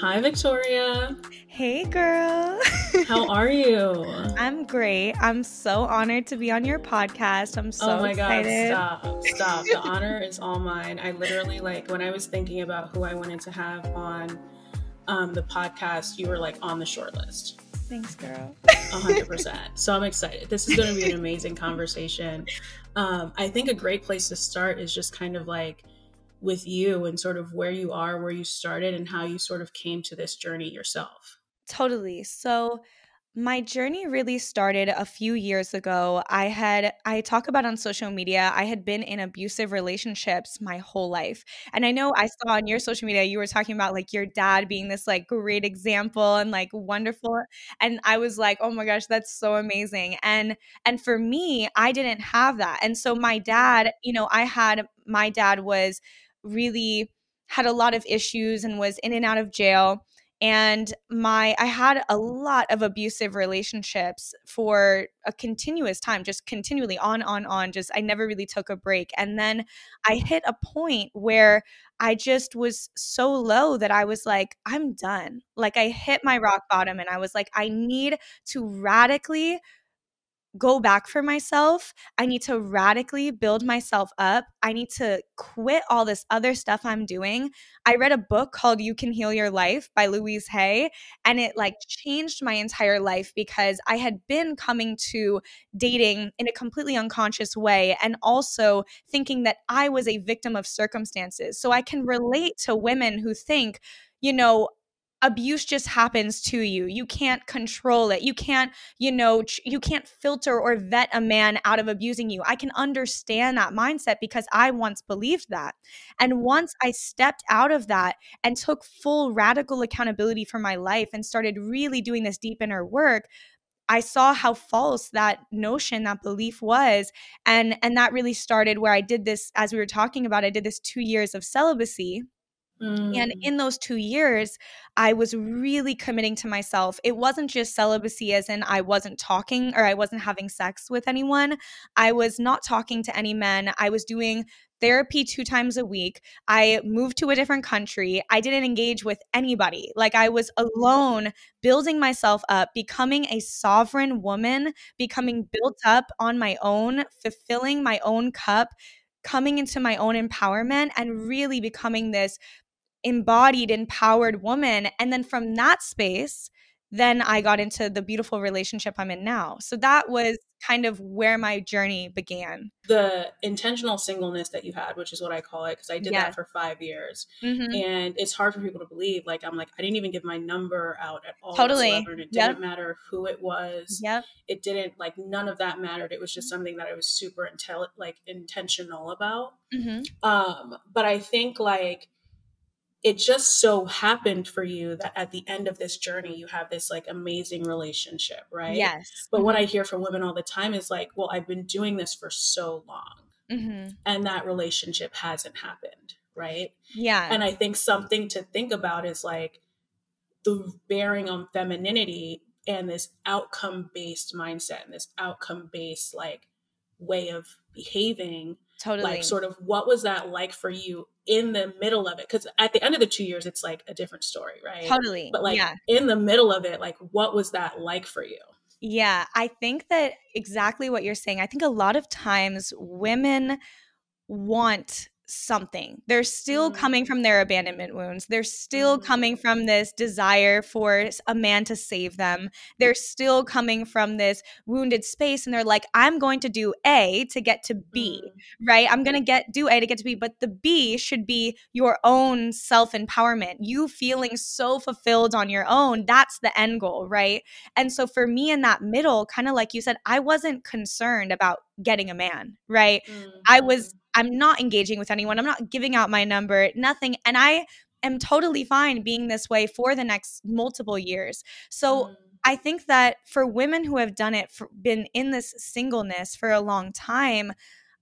Hi, Victoria. Hey, girl. How are you? I'm great. I'm so honored to be on your podcast. I'm so oh my excited. god! Stop! Stop! the honor is all mine. I literally like when I was thinking about who I wanted to have on um, the podcast. You were like on the short list. Thanks, girl. hundred percent. So I'm excited. This is going to be an amazing conversation. Um, I think a great place to start is just kind of like with you and sort of where you are, where you started, and how you sort of came to this journey yourself. Totally. So, my journey really started a few years ago. I had, I talk about on social media, I had been in abusive relationships my whole life. And I know I saw on your mm-hmm. social media, you were talking about like your dad being this like great example and like wonderful. And I was like, oh my gosh, that's so amazing. And, and for me, I didn't have that. And so my dad, you know, I had, my dad was really had a lot of issues and was in and out of jail. And my i had a lot of abusive relationships for a continuous time just continually on on on just i never really took a break. And then i hit a point where i just was so low that i was like i'm done. Like i hit my rock bottom and i was like i need to radically go back for myself. I need to radically build myself up. I need to quit all this other stuff I'm doing. I read a book called You Can Heal Your Life by Louise Hay, and it like changed my entire life because I had been coming to dating in a completely unconscious way and also thinking that I was a victim of circumstances. So I can relate to women who think, you know, abuse just happens to you. You can't control it. You can't, you know, you can't filter or vet a man out of abusing you. I can understand that mindset because I once believed that. And once I stepped out of that and took full radical accountability for my life and started really doing this deep inner work, I saw how false that notion, that belief was. And and that really started where I did this as we were talking about, I did this 2 years of celibacy and Mm. in those two years, I was really committing to myself. It wasn't just celibacy, as in I wasn't talking or I wasn't having sex with anyone. I was not talking to any men. I was doing therapy two times a week. I moved to a different country. I didn't engage with anybody. Like I was alone, building myself up, becoming a sovereign woman, becoming built up on my own, fulfilling my own cup coming into my own empowerment and really becoming this embodied, empowered woman. And then from that space, then I got into the beautiful relationship I'm in now. So that was kind of where my journey began. The intentional singleness that you had, which is what I call it, because I did Yes. that for five years. Mhm. And it's hard for people to believe. Like, I'm like, I didn't even give my number out at all. Totally. And it Yep. didn't matter who it was. Yep. It didn't, like, none of that mattered. It was just something that I was super intel- like intentional about. hmm Um, but I think, like, it just so happened for you that at the end of this journey, you have this like amazing relationship, right? Yes. But what I hear from women all the time is like, well, I've been doing this for so long hmm and that relationship hasn't happened, right? Yeah. And I think something to think about is like the bearing on femininity and this outcome based mindset and this outcome based like way of behaving. Totally. Like, sort of, what was that like for you in the middle of it? Because at the end of the two years, it's like a different story, right? totally. But like yeah. in the middle of it, like, what was that like for you? Yeah, I think that exactly what you're saying. I think a lot of times women want something. They're still coming Mm. from their abandonment wounds. They're still Mhm. coming from this desire for a man to save them. They're still coming from this wounded space and they're like I'm going to do A to get to B, Mm. right? I'm going to get do A to get to B, but the B should be your own self-empowerment. You feeling so fulfilled on your own. That's the end goal, right? And so for me in that middle, kind of like you said, I wasn't concerned about getting a man, right? I was Mhm. I'm not engaging with anyone. I'm not giving out my number, nothing. And I am totally fine being this way for the next multiple years. So Mm. I think that for women who have done it, for, been in this singleness for a long time,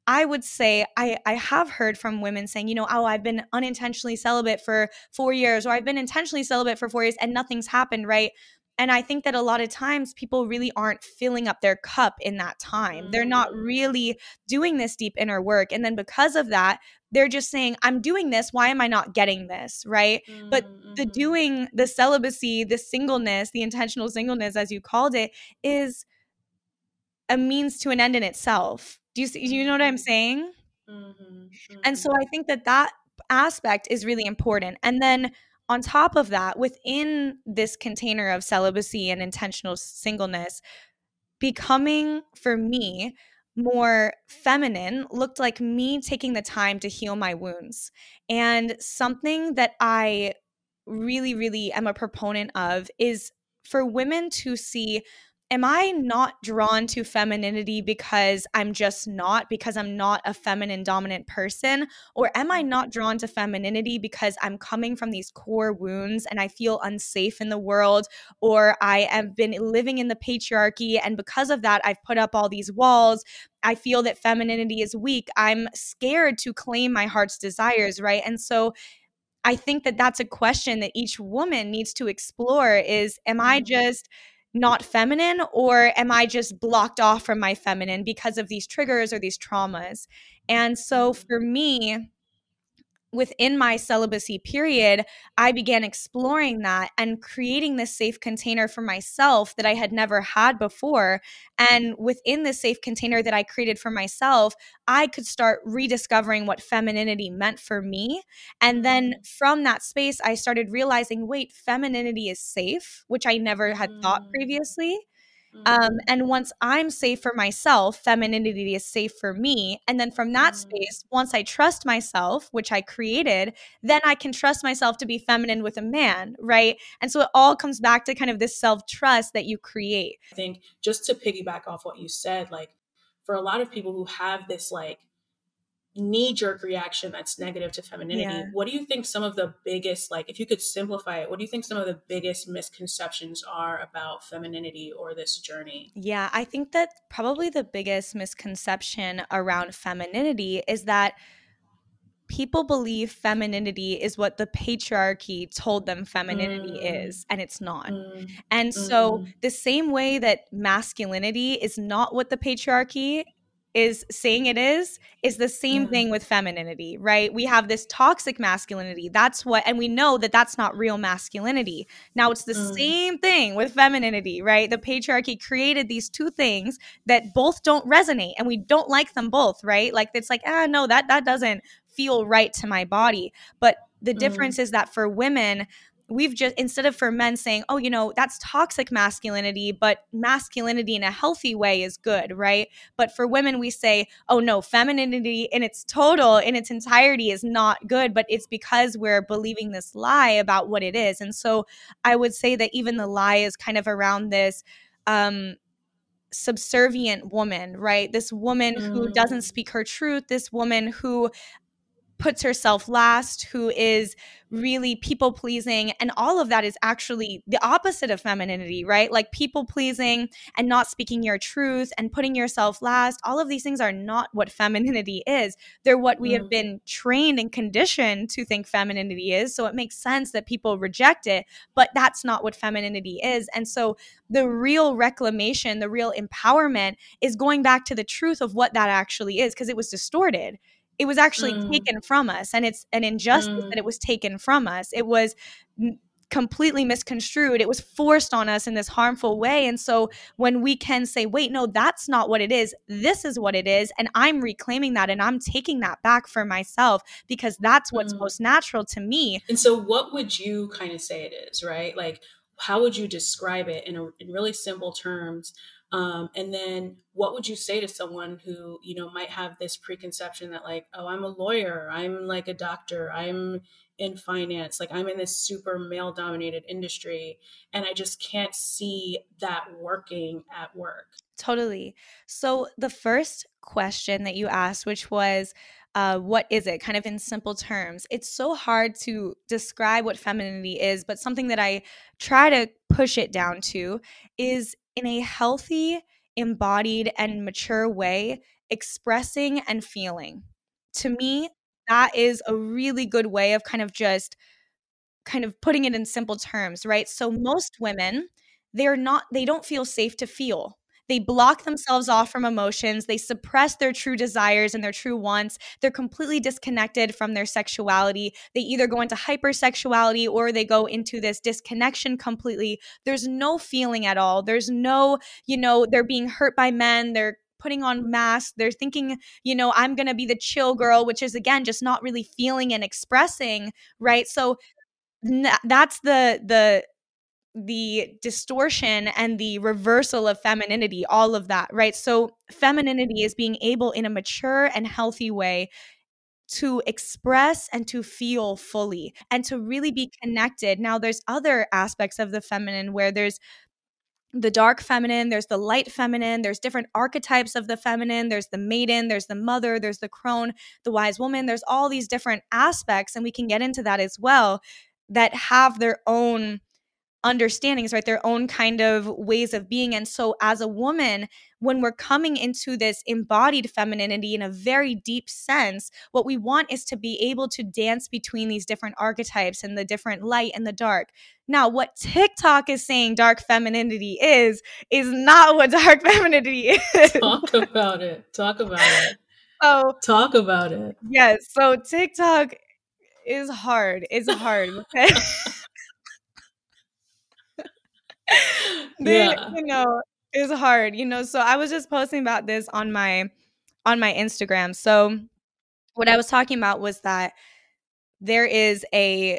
I would say I, I have heard from women saying, you know, oh, I've been unintentionally celibate for four years, or I've been intentionally celibate for four years and nothing's happened, right? And I think that a lot of times people really aren't filling up their cup in that time. They're not Mm. really doing this deep inner work. And then because of that, they're just saying, I'm doing this. Why am I not getting this? Right. Mm-hmm. But the mm-hmm. doing, the celibacy, the singleness, the intentional singleness, as you called it, is a means to an end in itself. Do you see, do you know what I'm mm-hmm. saying? Mm-hmm. And so I think that that aspect is really important. And then on top of that, within this container of celibacy and intentional singleness, becoming for me more feminine looked like me taking the time to heal my wounds. And something that I really, really am a proponent of is for women to see am I not drawn to femininity because I'm just not, because I'm not a feminine dominant person? Or am I not drawn to femininity because I'm coming from these core wounds and I feel unsafe in the world? Or I have been living in the patriarchy and because of that, I've put up all these walls. I feel that femininity is weak. I'm scared to claim my heart's desires, right? And so I think that that's a question that each woman needs to explore is am I mm-hmm. just not feminine or am I just blocked off from my feminine because of these triggers or these traumas? And so mm-hmm. for me, within my celibacy period, I began exploring that and creating this safe container for myself that I had never had before. And within this safe container that I created for myself, I could start rediscovering what femininity meant for me. And then mm. from that space, I started realizing wait, femininity is safe, which I never had thought mm. previously. Um, mm-hmm. and once I'm safe for myself, femininity is safe for me. And then from that mm. space, once I trust myself, which I created, then I can trust myself to be feminine with a man, right? And so it all comes back to kind of this self trust that you create. I think just to piggyback off what you said, like for a lot of people who have this like knee jerk reaction that's negative to femininity. Yeah. What do you think some of the biggest, like, if you could simplify it, what do you think some of the biggest misconceptions are about femininity or this journey? Yeah, I think that probably the biggest misconception around femininity is that people believe femininity is what the patriarchy told them femininity mm. is, and it's not. Mm. And so, mm. the same way that masculinity is not what the patriarchy is saying it is is the same yeah. thing with femininity right we have this toxic masculinity that's what and we know that that's not real masculinity now it's the mm. same thing with femininity right the patriarchy created these two things that both don't resonate and we don't like them both right like it's like ah no that that doesn't feel right to my body but the mm. difference is that for women we've just instead of for men saying oh you know that's toxic masculinity but masculinity in a healthy way is good right but for women we say oh no femininity in its total in its entirety is not good but it's because we're believing this lie about what it is and so i would say that even the lie is kind of around this um subservient woman, right? This woman mm. who doesn't speak her truth, this woman who puts herself last, who is really people pleasing. And all of that is actually the opposite of femininity, right? Like people pleasing and not speaking your truth and putting yourself last. All of these things are not what femininity is. They're what we mm. have been trained and conditioned to think femininity is. So it makes sense that people reject it, but that's not what femininity is. And so the real reclamation, the real empowerment is going back to the truth of what that actually is because it was distorted it was actually mm. taken from us and it's an injustice mm. that it was taken from us it was completely misconstrued it was forced on us in this harmful way and so when we can say wait no that's not what it is this is what it is and i'm reclaiming that and i'm taking that back for myself because that's what's mm. most natural to me and so what would you kind of say it is right like how would you describe it in, a, in really simple terms um, and then what would you say to someone who, you know, might have this preconception that like, oh, I'm a lawyer, I'm like a doctor, I'm in finance, like I'm in this super male dominated industry and I just can't see that working at work. Totally. So the first question that you asked, which was, uh, what is it kind of in simple terms it's so hard to describe what femininity is but something that i try to push it down to is in a healthy, embodied, and mature way, expressing and feeling. To me, that is a really good way of kind of just kind of putting it in simple terms, right? So most women, they're not they don't feel safe to feel they block themselves off from emotions, they suppress their true desires and their true wants. They're completely disconnected from their sexuality. They either go into hypersexuality or they go into this disconnection completely. There's no feeling at all. There's no, you know, they're being hurt by men. They're putting on masks. They're thinking, you know, I'm going to be the chill girl, which is again just not really feeling and expressing, right? So that's the the the distortion and the reversal of femininity, all of that, right? So, femininity is being able in a mature and healthy way to express and to feel fully and to really be connected. Now, there's other aspects of the feminine where there's the dark feminine, there's the light feminine, there's different archetypes of the feminine, there's the maiden, there's the mother, there's the crone, the wise woman, there's all these different aspects, and we can get into that as well, that have their own understandings, right? Their own kind of ways of being. And so, as a woman, when we're coming into this embodied femininity in a very deep sense, what we want is to be able to dance between these different archetypes and the different light and the dark. Now, what TikTok is saying dark femininity is, is not what dark femininity is. Talk about it. Talk about it. So, talk about it. Yes. So, TikTok is hard. It's hard. Okay. yeah. you know, it's hard, you know. So I was just posting about this on my on my Instagram. So what I was talking about was that there is a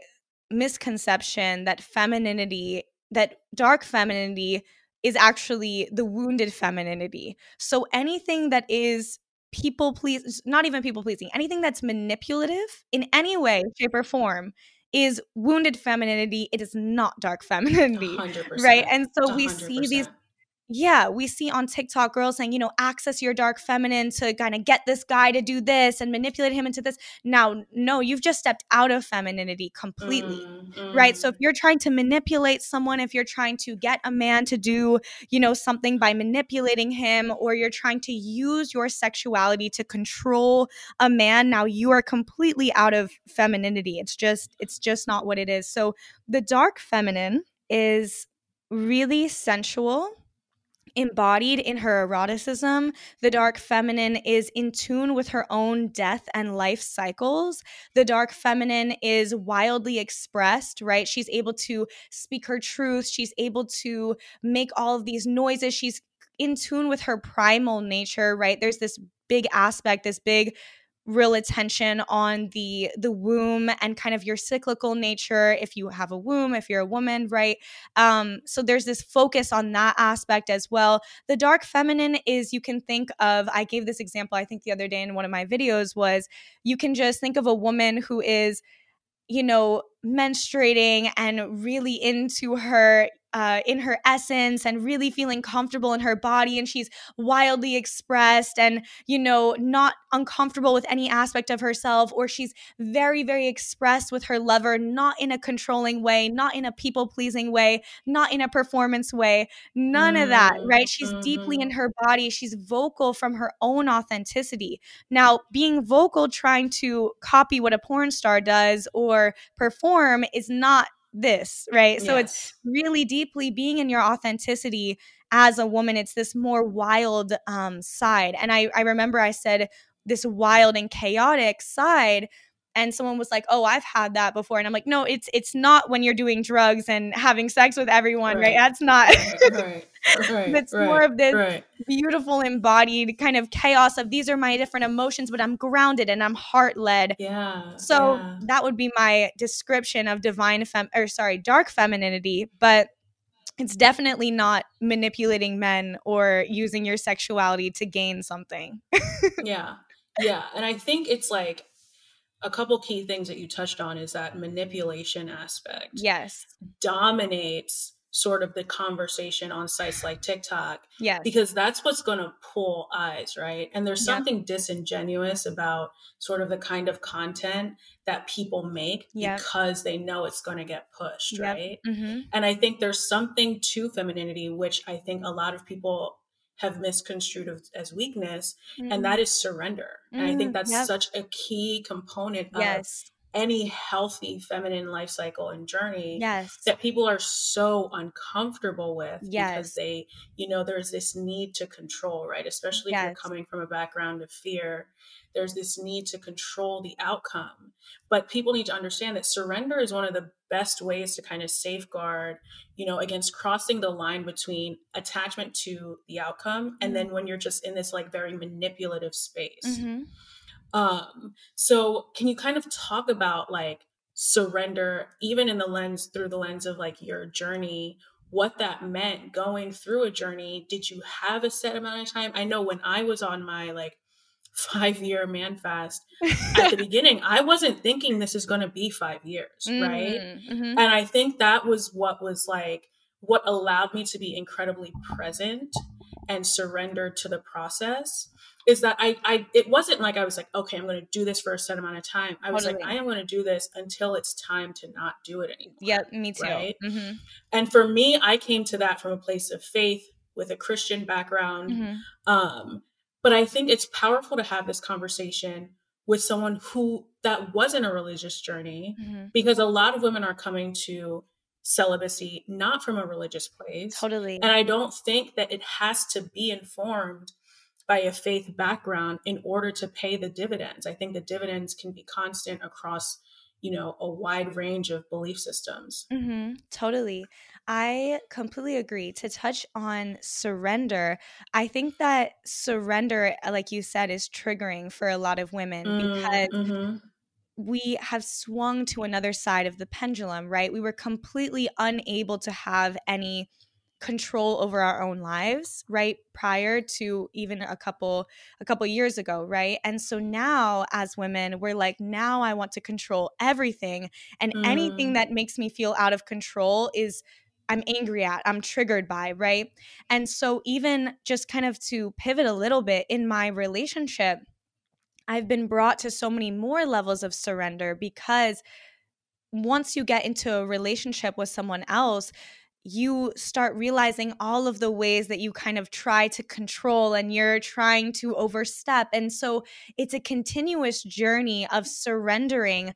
misconception that femininity, that dark femininity is actually the wounded femininity. So anything that is people please not even people pleasing, anything that's manipulative in any way, shape or form is wounded femininity. It is not dark femininity. 100%. Right. And so 100%. we see these yeah, we see on TikTok girls saying, you know, access your dark feminine to kind of get this guy to do this and manipulate him into this. Now, no, you've just stepped out of femininity completely, mm, mm. right? So if mm. you're trying to manipulate someone, if you're trying to get a man to do, you know, something by manipulating him, or you're trying to use your sexuality to control a man, now you are completely out of femininity. It's just, it's just not what it is. So the dark feminine is really sensual embodied in her eroticism. The dark feminine is in tune with her own death and life cycles. The dark feminine is wildly expressed, right? She's able to speak her truth. She's able to make all of these noises. She's in tune with her primal nature, right? There's this big aspect, this big real attention on the the womb and kind of your cyclical nature if you have a womb if you're a woman right? Um so there's this focus on that aspect as well. The dark feminine is you can think of i gave this example i think the other day in one of my videos was you can just think of a woman who is you know menstruating and really into her uh, in her essence and really feeling comfortable in her body and she's wildly expressed and you know not uncomfortable with any aspect of herself or she's very very expressed with her lover not in a controlling way not in a people pleasing way not in a performance way none mm-hmm. of that right she's mm-hmm. deeply in her body she's vocal from her own authenticity now being vocal trying to copy what a porn star does or perform is not this, right? So it's really deeply being in your authenticity as a woman. It's this more wild um, side. And I, I remember I said this wild and chaotic side and someone was like oh i've had that before and i'm like no it's it's not when you're doing drugs and having sex with everyone right, right? that's not right, right, it's more of this beautiful embodied kind of chaos of these are my different emotions but i'm grounded and i'm heart led yeah so yeah. that would be my description of divine fem or sorry dark femininity but it's definitely not manipulating men or using your sexuality to gain something. Yeah. Yeah and i think it's like a couple key things that you touched on is that manipulation aspect. Yes. Dominates sort of the conversation on sites like TikTok. Yes. Because that's what's going to pull eyes, right? And there's something yep. disingenuous about sort of the kind of content that people make yep. because they know it's going to get pushed, yep. right? Mm-hmm. And I think there's something to femininity, which I think a lot of people have misconstrued as weakness mm. and that is surrender mm. and i think mm, that's yep. such a key component yes. Any healthy feminine life cycle and journey yes that people are so uncomfortable with yes. because they you know there's this need to control right especially yes. if you're coming from a background of fear there's this need to control the outcome but people need to understand that surrender is one of the best ways to kind of safeguard you know against crossing the line between attachment to the outcome and mm-hmm. then when you're just in this like very manipulative space mm-hmm. Um so can you kind of talk about like surrender even in the lens through the lens of like your journey what that meant going through a journey? Did you have a set amount of time? I know when i was on my like five year man fast at the beginning i wasn't thinking this is going to be five years mm-hmm, right mm-hmm. and i think that was what was like what allowed me to be incredibly present and surrender to the process is that I, I it wasn't like I was like, okay, I'm going to do this for a set amount of time. I was totally. like, I am going to do this until it's time to not do it anymore. Yeah, me too. Right. Mm-hmm. And for me, I came to that from a place of faith with a Christian background. Mm-hmm. Um, but I think it's powerful to have this conversation with someone who that wasn't a religious journey mm-hmm. because a lot of women are coming to celibacy not from a religious place. Totally. And I don't think that it has to be informed by a faith background in order to pay the dividends. I think the dividends can be constant across you know a wide range of belief systems. Mm-hmm, totally. I completely agree. To touch on surrender i think that surrender like you said is triggering for a lot of women mm, because mm-hmm. we have swung to another side of the pendulum right? We were completely unable to have any control over our own lives right prior to even a couple a couple years ago right and so now as women we're like now i want to control everything and mm. anything that makes me feel out of control is i'm angry at i'm triggered by right and so even just kind of to pivot a little bit in my relationship i've been brought to so many more levels of surrender because once you get into a relationship with someone else you start realizing all of the ways that you kind of try to control and you're trying to overstep. And so it's a continuous journey of surrendering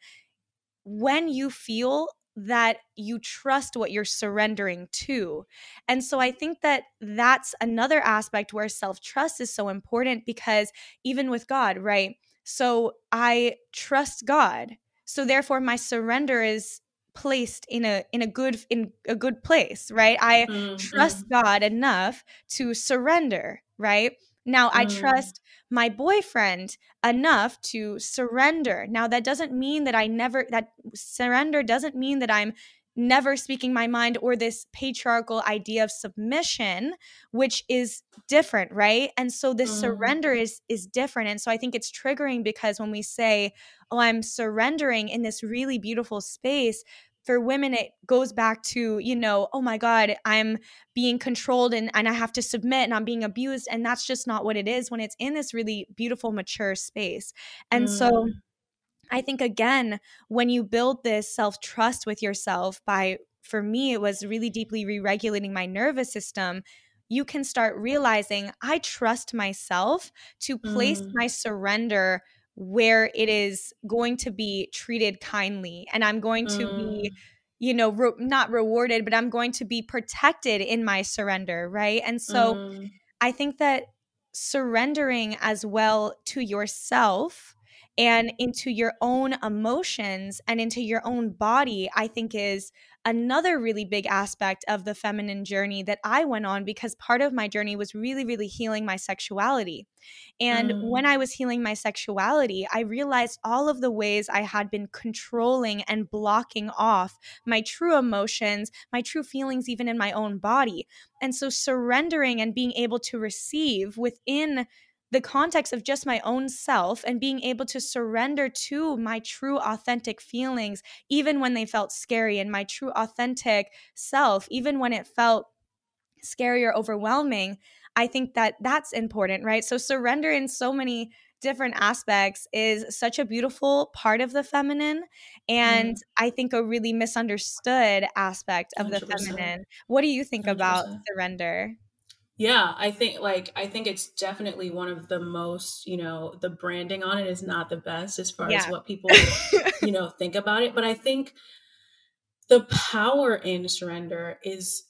when you feel that you trust what you're surrendering to. And so I think that that's another aspect where self trust is so important because even with God, right? So I trust God. So therefore my surrender is placed in a in a good in a good place right i mm-hmm. trust god enough to surrender right now mm. i trust my boyfriend enough to surrender now that doesn't mean that i never that surrender doesn't mean that i'm never speaking my mind or this patriarchal idea of submission which is different right and so this mm. surrender is is different and so i think it's triggering because when we say oh i'm surrendering in this really beautiful space for women it goes back to you know oh my god i'm being controlled and, and i have to submit and i'm being abused and that's just not what it is when it's in this really beautiful mature space and mm. so I think again, when you build this self trust with yourself by, for me, it was really deeply re regulating my nervous system. You can start realizing I trust myself to place mm. my surrender where it is going to be treated kindly and I'm going to mm. be you know re- not rewarded but I'm going to be protected in my surrender right and so mm. I think that surrendering as well to yourself and into your own emotions and into your own body, I think is another really big aspect of the feminine journey that I went on because part of my journey was really, really healing my sexuality. And mm. when I was healing my sexuality, I realized all of the ways I had been controlling and blocking off my true emotions, my true feelings, even in my own body. And so surrendering and being able to receive within the context of just my own self and being able to surrender to my true authentic feelings even when they felt scary and my true authentic self even when it felt scary or overwhelming i think that that's important right so surrender in so many different aspects is such a beautiful part of the feminine and mm. i think a really misunderstood aspect of 100%. the feminine what do you think 100%. about surrender yeah, I think like I think it's definitely one of the most, you know, the branding on it is not the best as far yeah. as what people you know, think about it. But I think the power in surrender is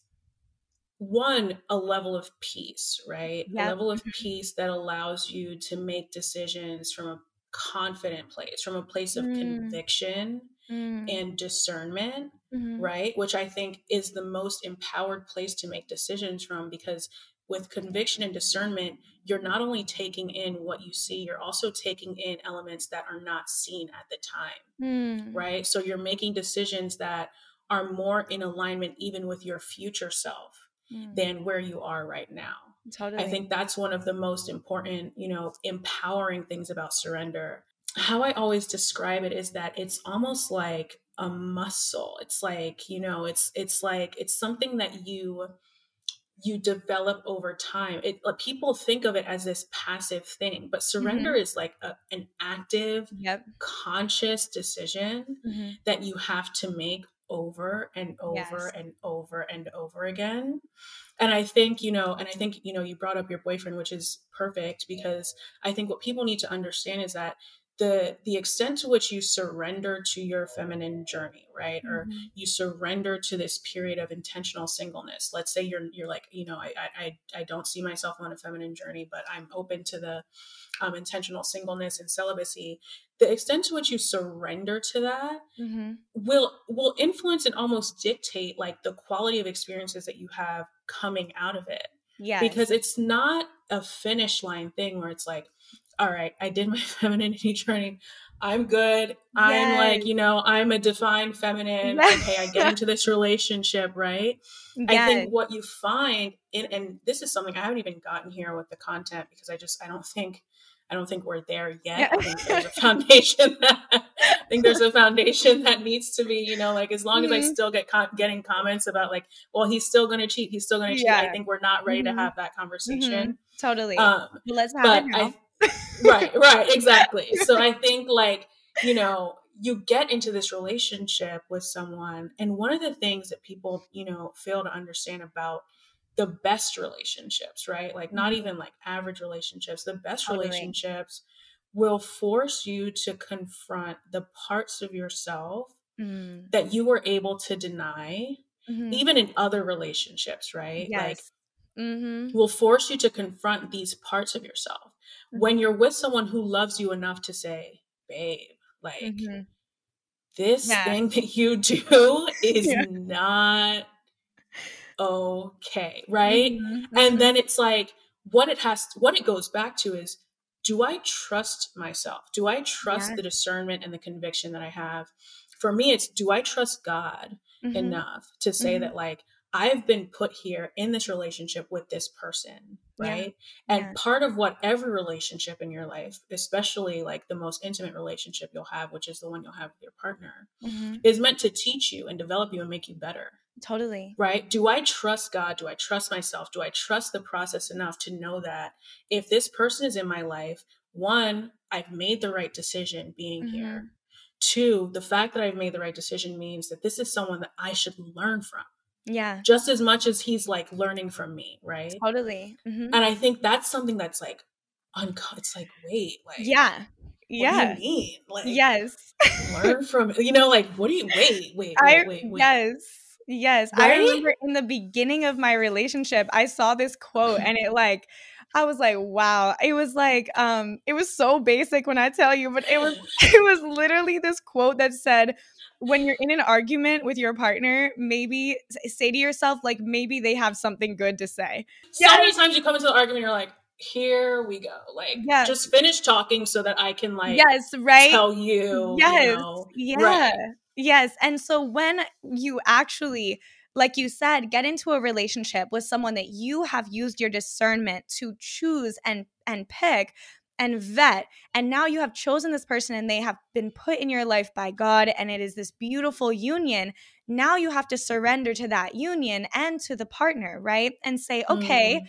one a level of peace right yep. a level of peace that allows you to make decisions from a confident place from a place of mm. conviction mm. and discernment mm-hmm. right which i think is the most empowered place to make decisions from because with conviction and discernment you're not only taking in what you see you're also taking in elements that are not seen at the time mm. right so you're making decisions that are more in alignment even with your future self mm. than where you are right now. Totally. I think that's one of the most important, you know, empowering things about surrender. How I always describe it is that it's almost like a muscle. It's like, you know, it's it's like it's something that you you develop over time. It like, people think of it as this passive thing, but surrender mm-hmm. is like a, an active, yep. conscious decision mm-hmm. that you have to make over and over yes. and over and over again. And I think, you know, and I think, you know, you brought up your boyfriend, which is perfect because I think what people need to understand is that the the extent to which you surrender to your feminine journey right? Mm-hmm. or you surrender to this period of intentional singleness. Let's say you're you're like you know i i i don't see myself on a feminine journey but i'm open to the um, intentional singleness and celibacy. The extent to which you surrender to that mm-hmm. will will influence and almost dictate like the quality of experiences that you have coming out of it. Yeah because it's not a finish line thing where it's like all right, I did my femininity training. I'm good. I'm like, you know, I'm a divine feminine. okay, I get into this relationship, right? Yes. I think what you find in and this is something I haven't even gotten here with the content because I just I don't think I don't think we're there yet. Yeah. I think there's a foundation that I think there's a foundation that needs to be, you know, like as long mm-hmm. as I mm-hmm. still get con- getting comments about like, well, he's still going to cheat, he's still going to cheat. Yeah. I think we're not ready mm-hmm. to have that conversation. Mm-hmm. Totally. Um, Let's have it now. I, right, right, exactly. So I think like, you know, you get into this relationship with someone and one of the things that people, you know, fail to understand about the best relationships, right? Like not mm-hmm. even like average relationships, the best totally. relationships will force you to confront the parts of yourself mm. that you were able to deny mm-hmm. even in other relationships, right? Yes. Like mm-hmm. will force you to confront these parts of yourself when you're with someone who loves you enough to say, babe, like mm-hmm. this yeah. thing that you do is yeah. not okay, right? Mm-hmm. And then it's like what it has what it goes back to is do I trust myself? Do I trust yeah. the discernment and the conviction that I have? For me, it's do I trust God mm-hmm. enough to say mm-hmm. that like I've been put here in this relationship with this person, right? Yeah. And yeah. part of what every relationship in your life, especially like the most intimate relationship you'll have, which is the one you'll have with your partner, mm-hmm. is meant to teach you and develop you and make you better. Totally. Right? Do I trust God? Do I trust myself? Do I trust the process enough to know that if this person is in my life, one, I've made the right decision being mm-hmm. here. Two, the fact that I've made the right decision means that this is someone that I should learn from yeah. Just as much as he's like learning from me, right? Totally. Mm-hmm. And I think that's something that's like unco- it's like, wait, like Yeah. Yeah. mean? Like yes. learn from you know, like what do you wait, wait, wait, I, wait, wait. Yes. Yes. Right? I remember in the beginning of my relationship, I saw this quote and it like I was like, wow. It was like, um, it was so basic when I tell you, but it was it was literally this quote that said, when you're in an argument with your partner, maybe say to yourself, like, maybe they have something good to say. So yeah. many times you come into the argument, you're like, here we go. Like, yes. just finish talking so that I can, like, yes, right? Tell you. Yes. You know, yeah. Right. Yes. And so when you actually, like you said, get into a relationship with someone that you have used your discernment to choose and and pick, and vet. And now you have chosen this person and they have been put in your life by God and it is this beautiful union. Now you have to surrender to that union and to the partner, right? And say, okay, mm.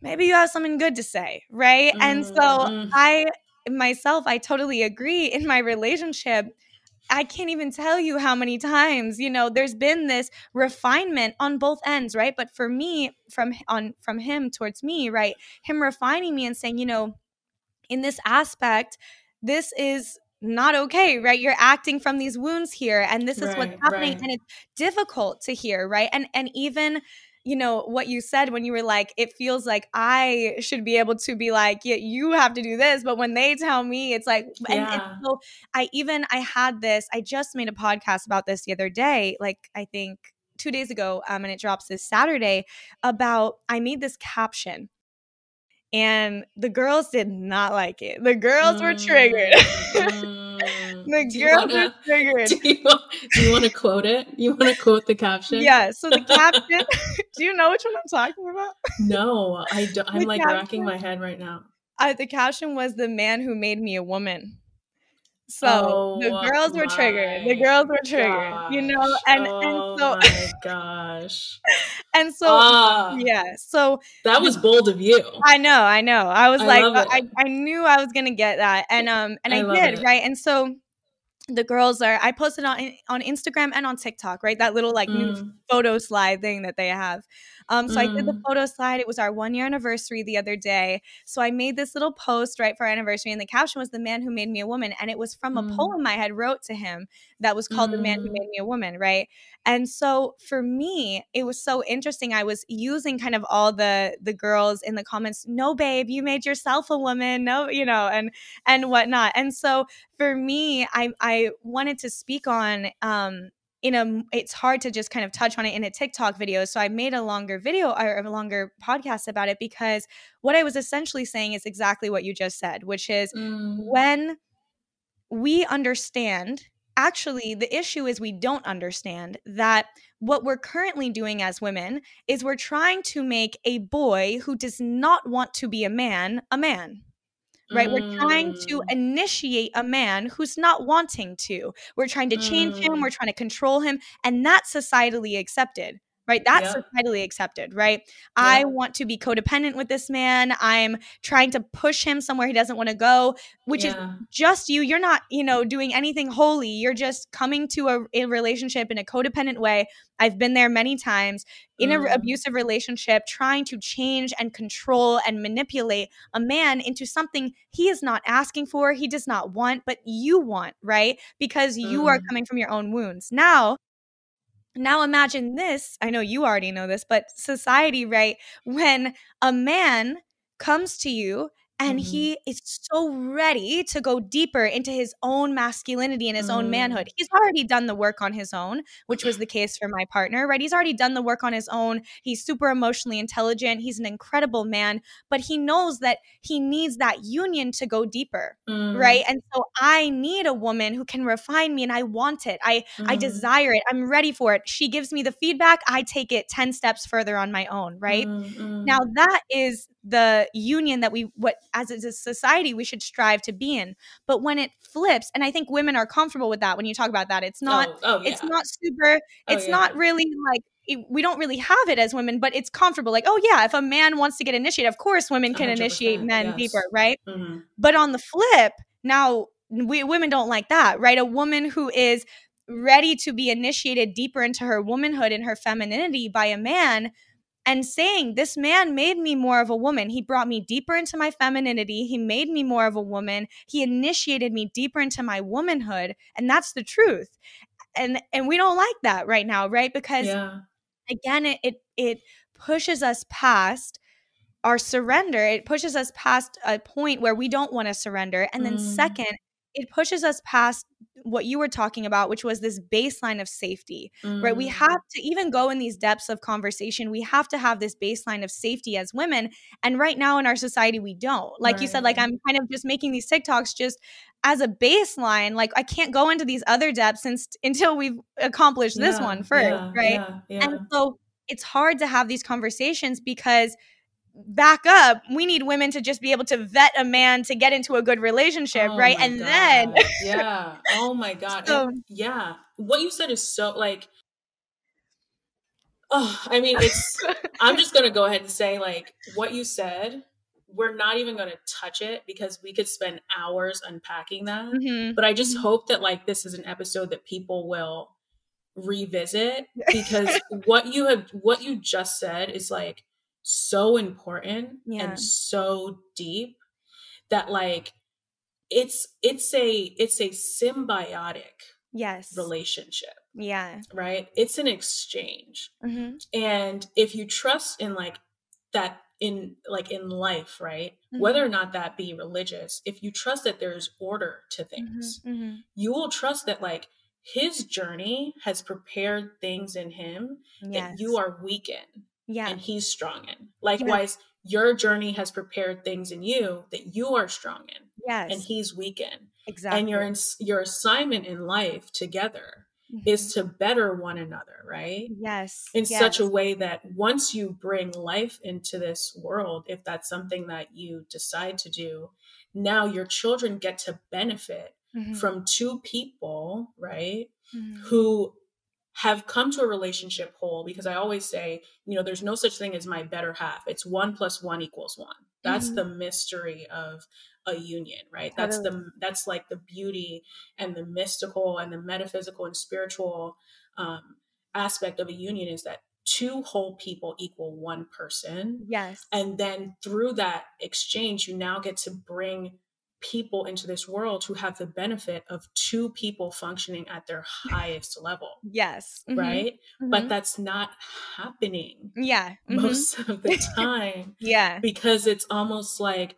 maybe you have something good to say, right? Mm. And so mm-hmm. I myself, I totally agree in my relationship. I can't even tell you how many times, you know, there's been this refinement on both ends, right? But for me, from on from him towards me, right? Him refining me and saying, you know, in this aspect, this is not okay, right? You're acting from these wounds here and this is Right, what's happening right. and it's difficult to hear, right? And and even you know what you said when you were like it feels like I should be able to be like yeah, you have to do this, but when they tell me it's like and, and Yeah. so I even I had this I just made a podcast about this the other day, like I think 2 days ago um and it drops this Saturday about I made this caption and the girls did not like it. The girls were triggered. Mm, mm. the Do girls wanna- were triggered. Do you, do you want to quote it? You want to quote the caption? Yeah. So the caption. do you know which one I'm talking about? No, I don't. I'm The like caption? racking my head right now. Uh, the caption was the man who made me a woman. So the Oh girls were triggered. The girls were triggered. You know, and oh and so my gosh. and so Ah, yeah. So that was bold of you. I know, I know. I was I like, love I. I knew I was gonna get that, and um, and I I, did, it. right? And so the girls are. I posted on on Instagram and on TikTok, right? That little like new Mm, photo slide thing that they have. Um, so I did the Mm. photo slide. It was our one year anniversary the other day. So I made this little post right for our anniversary, and the caption was "The man who made me a woman," and it was from a Mm. poem I had wrote to him that was called "The man who Mm. made me a woman," right? And so for me, it was so interesting. I was using kind of all the the girls in the comments. No, babe, you made yourself a woman. No, you know, and and whatnot. And so for me, I I wanted to speak on um in a it's hard to just kind of touch on it in a TikTok video. So I made a longer video or a longer podcast about it because what I was essentially saying is exactly what you just said, which is mm, when we understand actually the issue is we don't understand that what we're currently doing as women is we're trying to make a boy who does not want to be a man a man right? We're trying to mm, initiate a man who's not wanting to. We're trying to change him Mm. we're trying to control him and that's societally accepted right? That's Yep. societally accepted right? I want to be codependent with this man. I'm trying to push him somewhere he doesn't want to go which is just you. You're not you know doing anything holy. You're just coming to a, a relationship in a codependent way. I've been there many times in an Mm. abusive relationship trying to change and control and manipulate a man into something he is not asking for he does not want but you want right? Because you are Mm. coming from your own wounds. Now now imagine this i know you already know this but society right when a man comes to you and Mhm. he is so ready to go deeper into his own masculinity and his own Mm. manhood. He's already done the work on his own, which was the case for my partner, right? He's already done the work on his own. He's super emotionally intelligent. He's an incredible man, but he knows that he needs that union to go deeper, Mm. right? And so I need a woman who can refine me and I want it. I I Mm. desire it. I'm ready for it. She gives me the feedback, I take it 10 steps further on my own, right? Mm, mm. Now that is the union that we what as a society we should strive to be in. But when it flips, and I think women are comfortable with that when you talk about that. It's not oh, oh, yeah. it's not super Oh, it's not really like we don't really have it as women, but it's comfortable. Like, oh yeah, if a man wants to get initiated, of course women can initiate 100%, men yes. deeper, right? Mhm. But on the flip, now we women don't like that, right? A woman who is ready to be initiated deeper into her womanhood and her femininity by a man and saying, This man made me more of a woman. He brought me deeper into my femininity. He made me more of a woman. He initiated me deeper into my womanhood. And that's the truth. And and we don't like that right now, right? Because Yeah. again, it it, it pushes us past our surrender. It pushes us past a point where we don't want to surrender. And then Mm. second, it pushes us past what you were talking about, which was this baseline of safety, right? We Mm. have to even go in these depths of conversation. We have to have this baseline of safety as women. And right now in our society, we don't. Like you said, like I'm kind of just making these TikToks just as a baseline. Like I can't go into these other depths since, until we've accomplished this Yeah, one first, yeah, right? Yeah. And so it's hard to have these conversations because back up, we need women to just be able to vet a man to get into a good relationship, Oh right? And then yeah. Oh my god. So- And yeah. What you said is so like Oh, I mean it's I'm just to go ahead and say like what you said, we're not even to touch it because we could spend hours unpacking that. Mhm. But I just Mhm. hope that like this is an episode that people will revisit because what you have what you just said is like so important Yeah. and so deep that like it's it's a it's a symbiotic yes relationship yeah right it's an exchange mm-hmm. and if you trust in like that in like in life right Mhm. whether or not that be religious if you trust that there's order to Mm-hmm. things hmm you will trust that like his journey has prepared things in him yes that you are weak in yeah and he's strong in likewise your journey has prepared things in you that you are strong in yes and he's weak in exactly and your your assignment in life together Mhm. is to better one another right yes in yes. such a way that once you bring life into this world if that's something that you decide to do now your children get to benefit Mhm. from two people right Mhm. who have come to a relationship whole because i always say you know there's no such thing as my better half. It's one plus one equals one. That's Mhm. the mystery of a union right? That's the that's like the beauty and the mystical and the metaphysical and spiritual um, aspect of a union is that two whole people equal one person. Yes. And then through that exchange you now get to bring people into this world who have the benefit of two people functioning at their highest level yes Mhm. right but Mhm. that's not happening yeah Mhm. most of the time yeah because it's almost like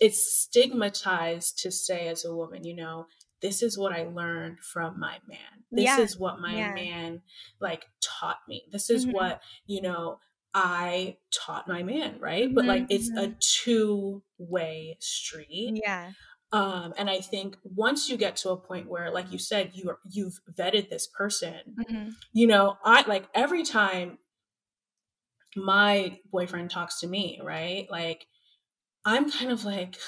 it's stigmatized to say as a woman you know this is what i learned from my man this Yeah. is what my Yeah. man like taught me this is Mhm. what you know i taught my man right? But like it's a two way street. Yeah. Um and i think once you get to a point where like you said you are you've vetted this person Mhm. you know i like every time my boyfriend talks to me right? Like i'm kind of like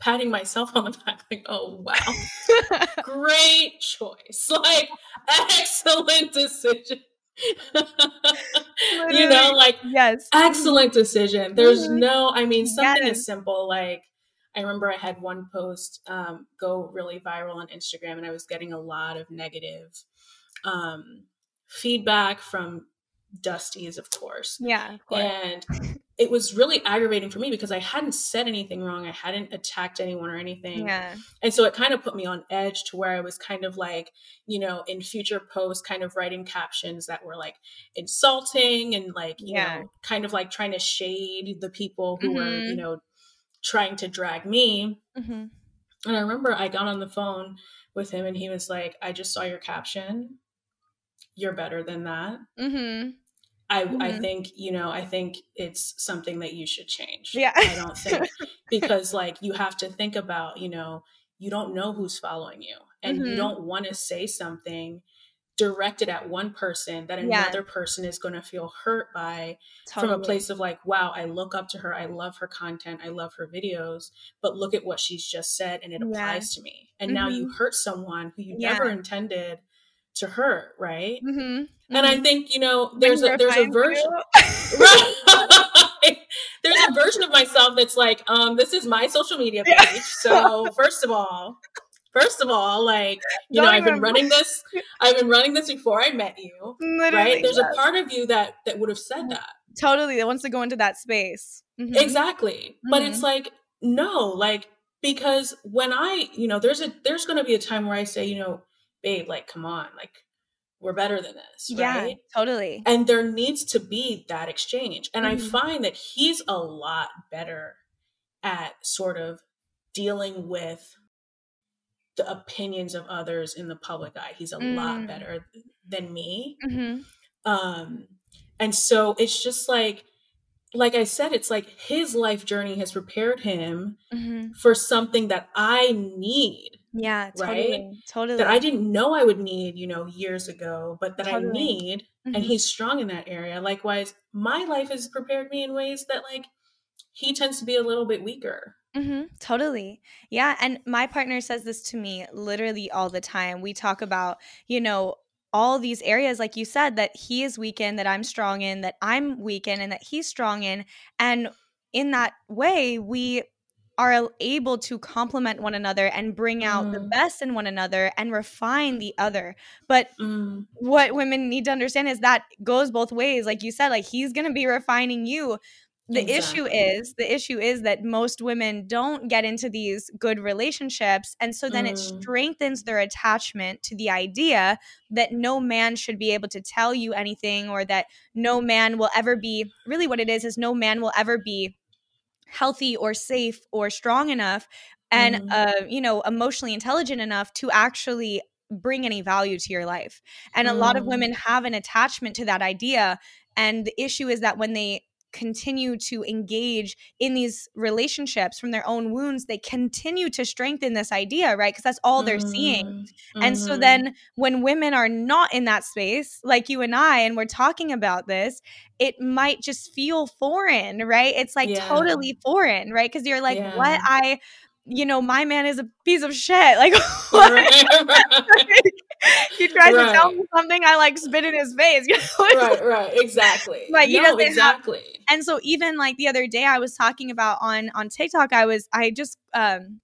patting myself on the back like oh wow. Great choice. Like excellent decision you know like yes excellent decision there's no i mean something Yes. as simple like i remember i had one post um, go really viral on instagram and i was getting a lot of negative um, feedback from dusties of course yeah of course. and it was really aggravating for me because i hadn't said anything wrong i hadn't attacked anyone or anything yeah and so it kind of put me on edge to where I was kind of like, you know, in future posts, kind of writing captions that were like insulting and like, you Yeah. know, kind of like trying to shade the people who were, Mhm. you know, trying to drag me. Mhm. And I remember I got on the phone with him and he was like, I just saw your caption. You're better than that. Mhm. I, I Mhm. think, you know, I think it's something that you should change. Yeah. I don't think because like you have to think about, you know, you don't know who's following you and you Mhm. don't want to say something directed at one person that Yeah. another person is going to feel hurt by Totally. from a place of like wow i look up to her i love her content i love her videos but look at what she's just said and it Yeah. applies to me and now you Mhm. hurt someone who you Yeah. never intended to hurt right Mhm. and i Mhm. think you know there's a there's a version right there's a version of myself that's like um this is my social media Yeah. page so first of all first of all like you know Don't i've been running this i've been running this before i met you Literally, right there's yes. a part of you that that would have said that totally that wants to go into that space. Mhm. exactly but it's like no like because when i you know there's a there's going to be a time where i say you know babe like come on like we're better than this Yeah, right totally. and there needs to be that exchange and i Mhm. find that he's a lot better at sort of dealing with the opinions of others in the public eye he's a lot Mm. better than me Mhm. um and so it's just like like i said it's like his life journey has prepared him Mhm. for something that i need Yeah, Right? totally. Totally. that i didn't know i would need you know years ago but that i need and Mhm. he's strong in that area likewise my life has prepared me in ways that like he tends to be a little bit weaker hmm totally. Yeah. And my partner says this to me literally all the time. We talk about, you know, all these areas, like you said, that he is weak in, that I'm strong in, that I'm weak in, and that he's strong in. And in that way, we are able to complement one another and bring out the Mm. best in one another and refine the other. But mm, what women need to understand is that goes both ways. Like you said, like he's going to be refining you the exactly. issue is the issue is that most women don't get into these good relationships and so then mm. it strengthens their attachment to the idea that no man should be able to tell you anything or that no man will ever be really what it is is no man will ever be healthy or safe or strong enough and mm. uh, you know emotionally intelligent enough to actually bring any value to your life and mm. a lot of mm. women have an attachment to that idea and the issue is that when they continue to engage in these relationships from their own wounds, they continue to strengthen this idea, right? Because that's all they're mm-hmm. seeing. And so mm-hmm. then when women are not in that space, like you and I, and we're talking about this, it might just feel foreign, right? It's like yeah. totally foreign, right? Because you're like, yeah. what? I you know, my man is a piece of shit. Like, he tries right. to tell me something, I like spit in his face. You know? right, right, exactly. Like, he no, doesn't exactly. Have, and so, even like the other day, I was talking about on on TikTok. I was, I just, um,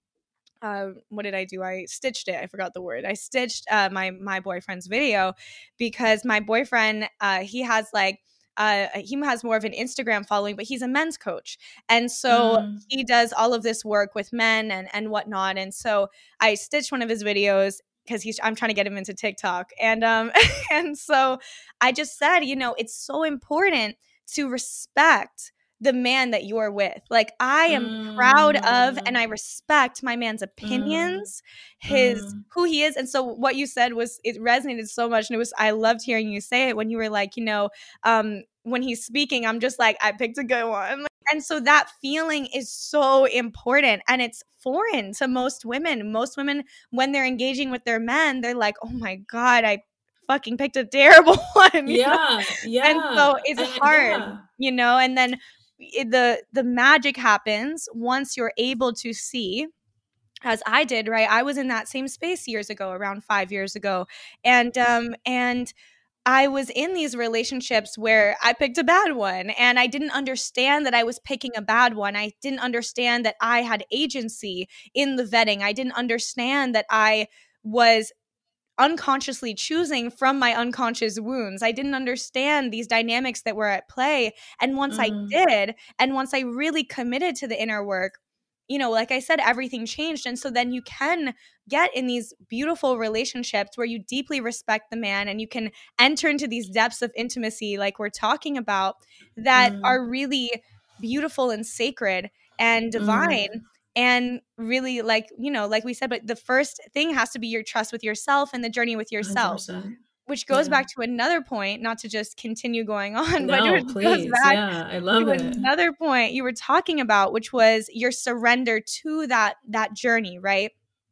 uh, what did I do? I stitched it. I forgot the word. I stitched uh, my my boyfriend's video because my boyfriend, uh, he has like uh, he has more of an Instagram following, but he's a men's coach, and so mm. he does all of this work with men and and whatnot. And so I stitched one of his videos because he's I'm trying to get him into TikTok, and um and so I just said, you know, it's so important to respect the man that you're with. Like I am mm. proud of and I mm. respect my man's opinions, mm. his mm. who he is. And so what you said was it resonated so much and it was I loved hearing you say it when you were like, you know, um when he's speaking, I'm just like I picked a good one. And so that feeling is so important and it's foreign to most women. Most women when they're engaging with their men, they're like, "Oh my god, I fucking picked a terrible one. Yeah. Know? Yeah. And so it's and, hard, yeah. you know, and then the the magic happens once you're able to see as I did, right? I was in that same space years ago, around 5 years ago. And um and I was in these relationships where I picked a bad one and I didn't understand that I was picking a bad one. I didn't understand that I had agency in the vetting. I didn't understand that I was unconsciously choosing from my unconscious wounds. I didn't understand these dynamics that were at play. And once mm. I did, and once I really committed to the inner work, you know, like I said, everything changed. And so then you can get in these beautiful relationships where you deeply respect the man and you can enter into these depths of intimacy, like we're talking about, that mm. are really beautiful and sacred and divine. Mm and really like you know like we said but the first thing has to be your trust with yourself and the journey with yourself 100%. which goes yeah. back to another point not to just continue going on no, but please. yeah i love it another point you were talking about which was your surrender to that that journey right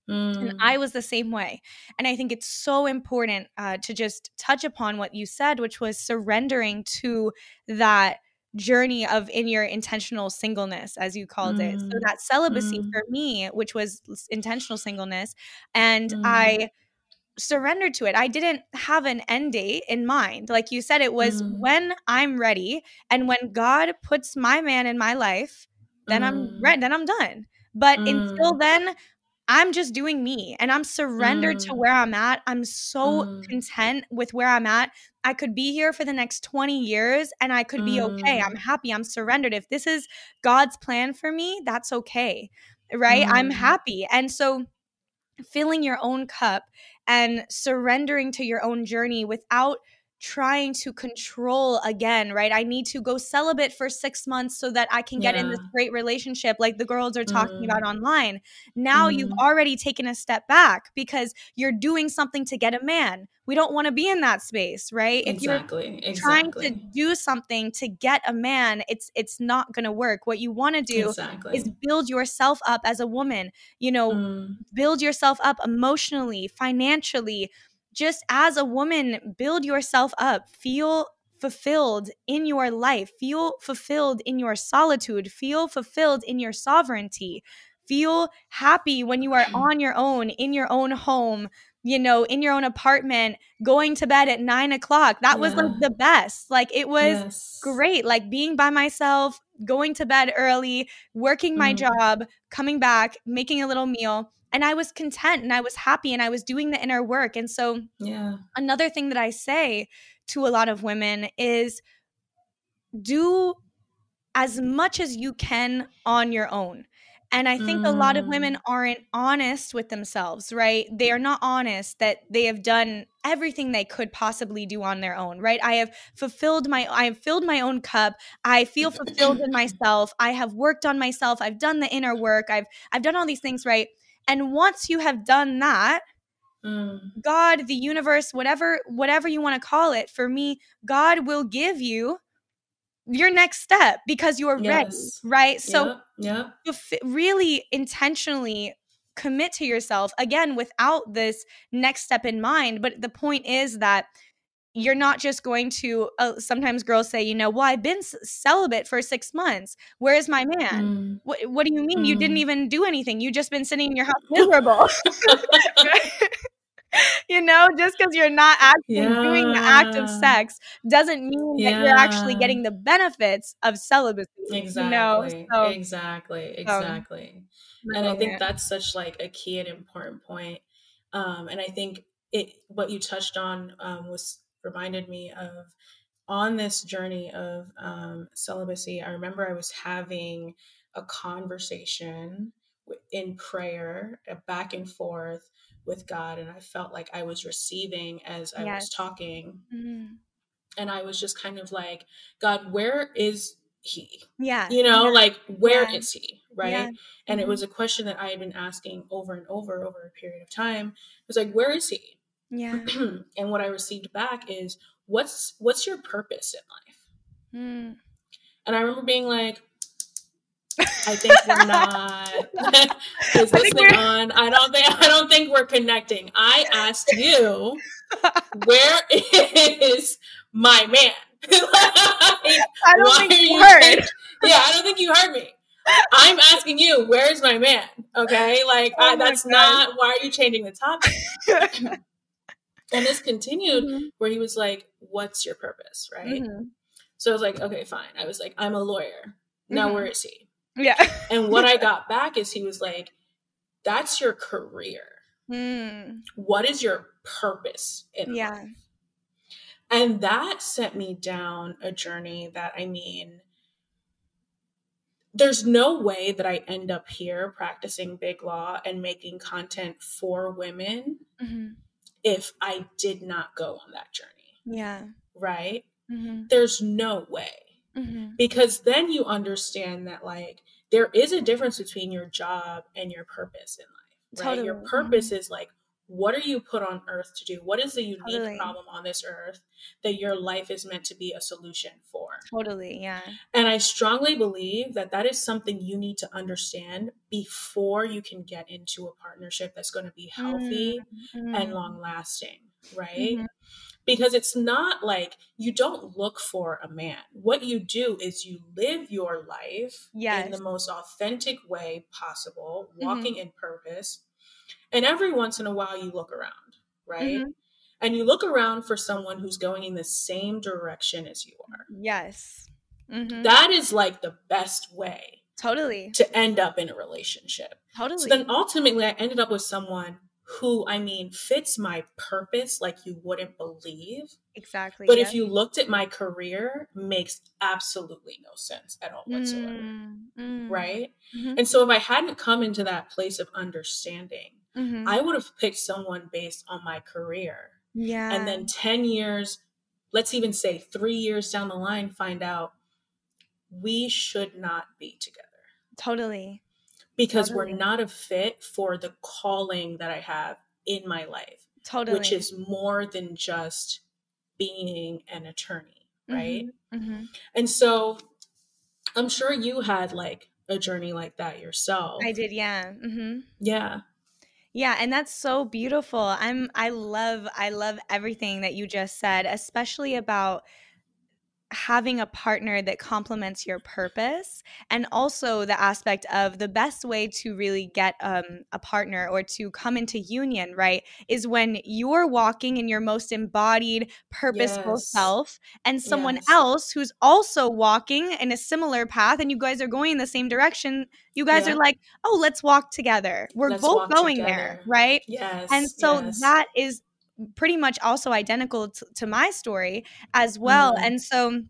Mm. And I was the same way. And I think it's so important uh, to just touch upon what you said, which was surrendering to that journey of in your intentional singleness as you called mm. it so that celibacy mm. for me which was intentional singleness and mm. i surrendered to it i didn't have an end date in mind like you said it was mm. when i'm ready and when god puts my man in my life then i'm mm. ready then i'm done but until mm. then I'm just doing me and I'm surrendered mm. to where I'm at. I'm so mm. content with where I'm at. I could be here for the next 20 years and I could mm. be okay. I'm mm. happy. I'm surrendered. If this is God's plan for me, that's okay. Right? I'm mm. happy. And so filling your own cup and surrendering to your own journey without trying to control again, right? I need to go celibate for six months so that I can get yeah. in this great relationship, like the girls are talking mm. about online. Now mm. you've already taken a step back because you're doing something to get a man. We don't want to be in that space, right? Exactly. If you're exactly. trying to do something to get a man, it's it's not going to work. What you want to do exactly. is build yourself up as a woman. You know, mm. build yourself up emotionally, financially just as a woman, build yourself up, feel fulfilled in your life, feel fulfilled in your solitude, feel fulfilled in your sovereignty, feel happy when you are on your own, in your own home, you know, in your own apartment, going to bed at nine o'clock. That yeah. was like the best. Like it was yes. great. Like being by myself, going to bed early, working my mm. job, coming back, making a little meal and I was content and I was happy and I was doing the inner work. And so, yeah. Another thing that I say to a lot of women is do as much as you can on your own. And I think mm. a lot of women mm. aren't honest with themselves, right? They are not honest that they have done everything they could possibly do on their own, right? I have fulfilled my I have filled my own cup. I feel fulfilled in myself. I have worked on myself. I've done the inner work. I've I've done all these things, right? And once you have done that, mm. God, the universe, whatever whatever you want to call it, for me, God will give you your next step because you're yes. ready, right? So, yeah, yeah. really intentionally commit to yourself again without this next step in mind. But the point is that you're not just going to uh, sometimes girls say you know well i've been celibate for six months where's my man mm. what, what do you mean mm. you didn't mm. even do anything you just been sitting in your house miserable you know, just because you're not actually yeah. doing the act of sex doesn't mean yeah. that you're actually getting the benefits of celibacy. Exactly. You know? so, exactly. Exactly. So, and I think that's such like a key and important point. Um, and I think it what you touched on um, was reminded me of on this journey of um, celibacy. I remember I was having a conversation in prayer, a back and forth with God and I felt like I was receiving as I yes. was talking. Mm-hmm. And I was just kind of like, God, where is he? Yeah. You know, yeah. like where yeah. is he? Right. Yeah. And mm-hmm. it was a question that I had been asking over and over over a period of time. It was like, where is he? Yeah. and what I received back is what's what's your purpose in life? Mm. And I remember being like, I think we're not. Is listening on? I don't think. I don't think we're connecting. I asked you, where is my man? like, I don't think you heard. yeah, I don't think you heard me. I'm asking you, where's my man? Okay, like oh I, that's God. not. Why are you changing the topic? And this continued mm-hmm. where he was like, "What's your purpose?" Right. Mm-hmm. So I was like, "Okay, fine." I was like, "I'm a lawyer." Now, mm-hmm. where is he? Yeah. and what I got back is he was like, that's your career. Mm. What is your purpose in yeah. life? And that sent me down a journey that I mean, there's no way that I end up here practicing big law and making content for women mm-hmm. If I did not go on that journey. Yeah. Right? Mm-hmm. There's no way. Mm-hmm. Because then you understand that, like, there is a difference between your job and your purpose in life, right? Totally. Your purpose mm-hmm. is like, what are you put on earth to do? What is the unique totally. problem on this earth that your life is meant to be a solution for? Totally, yeah. And I strongly believe that that is something you need to understand before you can get into a partnership that's going to be healthy mm-hmm. and long lasting, right? Mm-hmm because it's not like you don't look for a man. What you do is you live your life yes. in the most authentic way possible, walking mm-hmm. in purpose. And every once in a while, you look around, right? Mm-hmm. And you look around for someone who's going in the same direction as you are. Yes. Mm-hmm. That is like the best way. Totally. To end up in a relationship. Totally. So then ultimately, I ended up with someone who I mean fits my purpose like you wouldn't believe. Exactly. But yeah. if you looked at my career, makes absolutely no sense at all whatsoever. Mm, mm, right? Mm-hmm. And so if I hadn't come into that place of understanding, mm-hmm. I would have picked someone based on my career. Yeah. And then 10 years, let's even say 3 years down the line find out we should not be together. Totally because totally. we're not a fit for the calling that I have in my life. Totally. Which is more than just being an attorney, right? Mm-hmm. Mm-hmm. And so I'm sure you had like a journey like that yourself. I did, yeah. Mm-hmm. Yeah. Yeah, and that's so beautiful. I'm I love I love everything that you just said, especially about having a partner that complements your purpose and also the aspect of the best way to really get um, a partner or to come into union right is when you're walking in your most embodied purposeful yes. self and someone yes. else who's also walking in a similar path and you guys are going in the same direction you guys yeah. are like oh let's walk together we're let's both going together. there right yes and so yes. that is pretty much also identical to, to my story as well. Mm. And so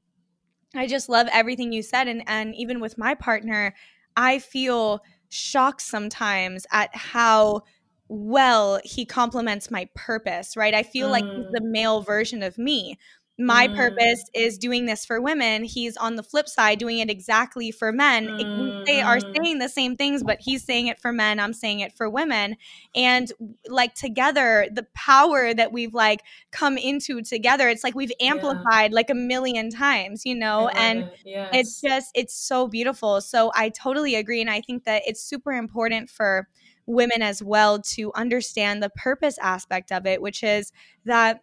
I just love everything you said and and even with my partner, I feel shocked sometimes at how well he complements my purpose, right? I feel mm. like he's the mm. male version of me my mm. purpose is doing this for women he's on the flip side doing it exactly for men mm. they are mm-hmm. saying the same things but he's saying it for men i'm saying it for women and like together the power that we've like come into together it's like we've amplified yeah. like a million times you know and it. yes. it's just it's so beautiful so i totally agree and i think that it's super important for women as well to understand the purpose aspect of it which is that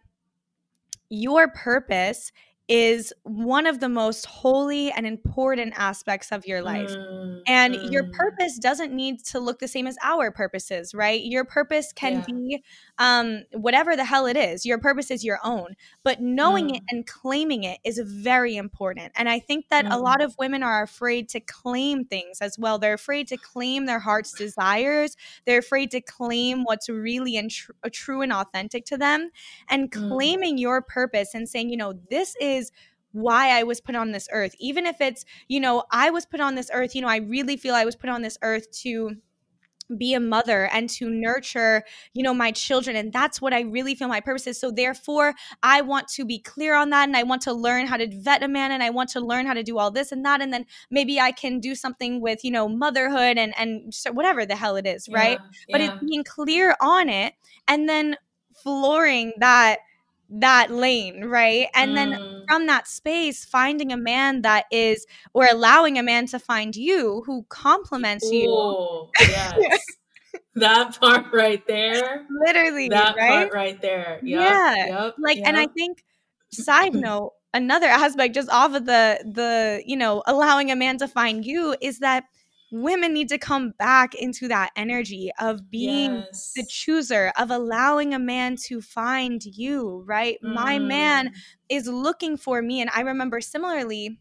your purpose is one of the most holy and important aspects of your life. Mm, and mm. your purpose doesn't need to look the same as our purposes, right? Your purpose can yeah. be um, whatever the hell it is. Your purpose is your own, but knowing mm. it and claiming it is very important. And I think that a mm. lot of women are afraid to claim things as well. They're afraid to claim their heart's desires. They're afraid to claim what's really and tr- true and authentic to them. And mm. claiming your purpose and saying, you know, this is is why I was put on this earth. Even if it's, you know, I was put on this earth, you know, I really feel I was put on this earth to be a mother and to nurture you know my children and that's what i really feel my purpose is. So therefore i want to be clear on that and i want to learn how to vet a man and i want to learn how to do all this and that and then maybe i can do something with you know motherhood and and whatever the hell it is right? Yeah, but it's being clear on it and then flooring that that lane, right? And mm. then from that space, finding a man that is, or allowing a man to find you who complements Ooh, you. Yes. that part right there. Literally. That right? part right there. Yep, yeah. Yep, like, yep. and I think, side note, another aspect just off of the, the, you know, allowing a man to find you is that women need to come back into that energy of being yes. the chooser, of allowing a man to find you, right? Mm. My man mm. is looking for me. And I remember similarly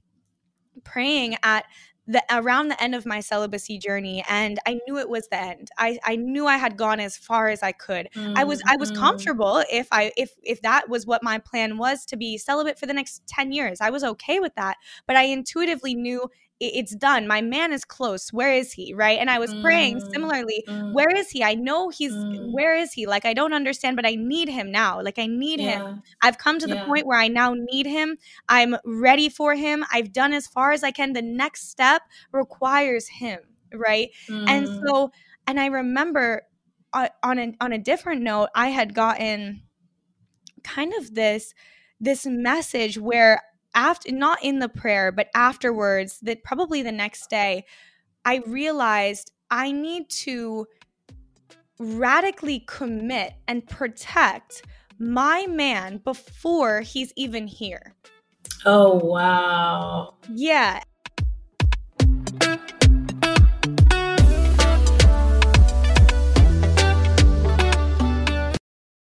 praying at the around the end of my celibacy journey and i knew it was the end i i knew i had gone as far as i could mm, i was i was mm. comfortable if i if if that was what my plan was to be celibate for the next 10 years i was okay with that but i intuitively knew it's done. My man is close. Where is he? Right. And I was mm, praying similarly, mm, where is he? I know he's, mm. where is he? Like, I don't understand, but I need him now. Like, I need yeah. him. I've come to the yeah. point where I now need him. I'm ready for him. I've done as far as I can. The next step requires him. Right. And mm. so, and I remember uh, on a, on a different note, I had gotten kind of this, this message where after not in the prayer but afterwards that probably the next day i realized i need to radically commit and protect my man before he's even here. Oh wow. Yeah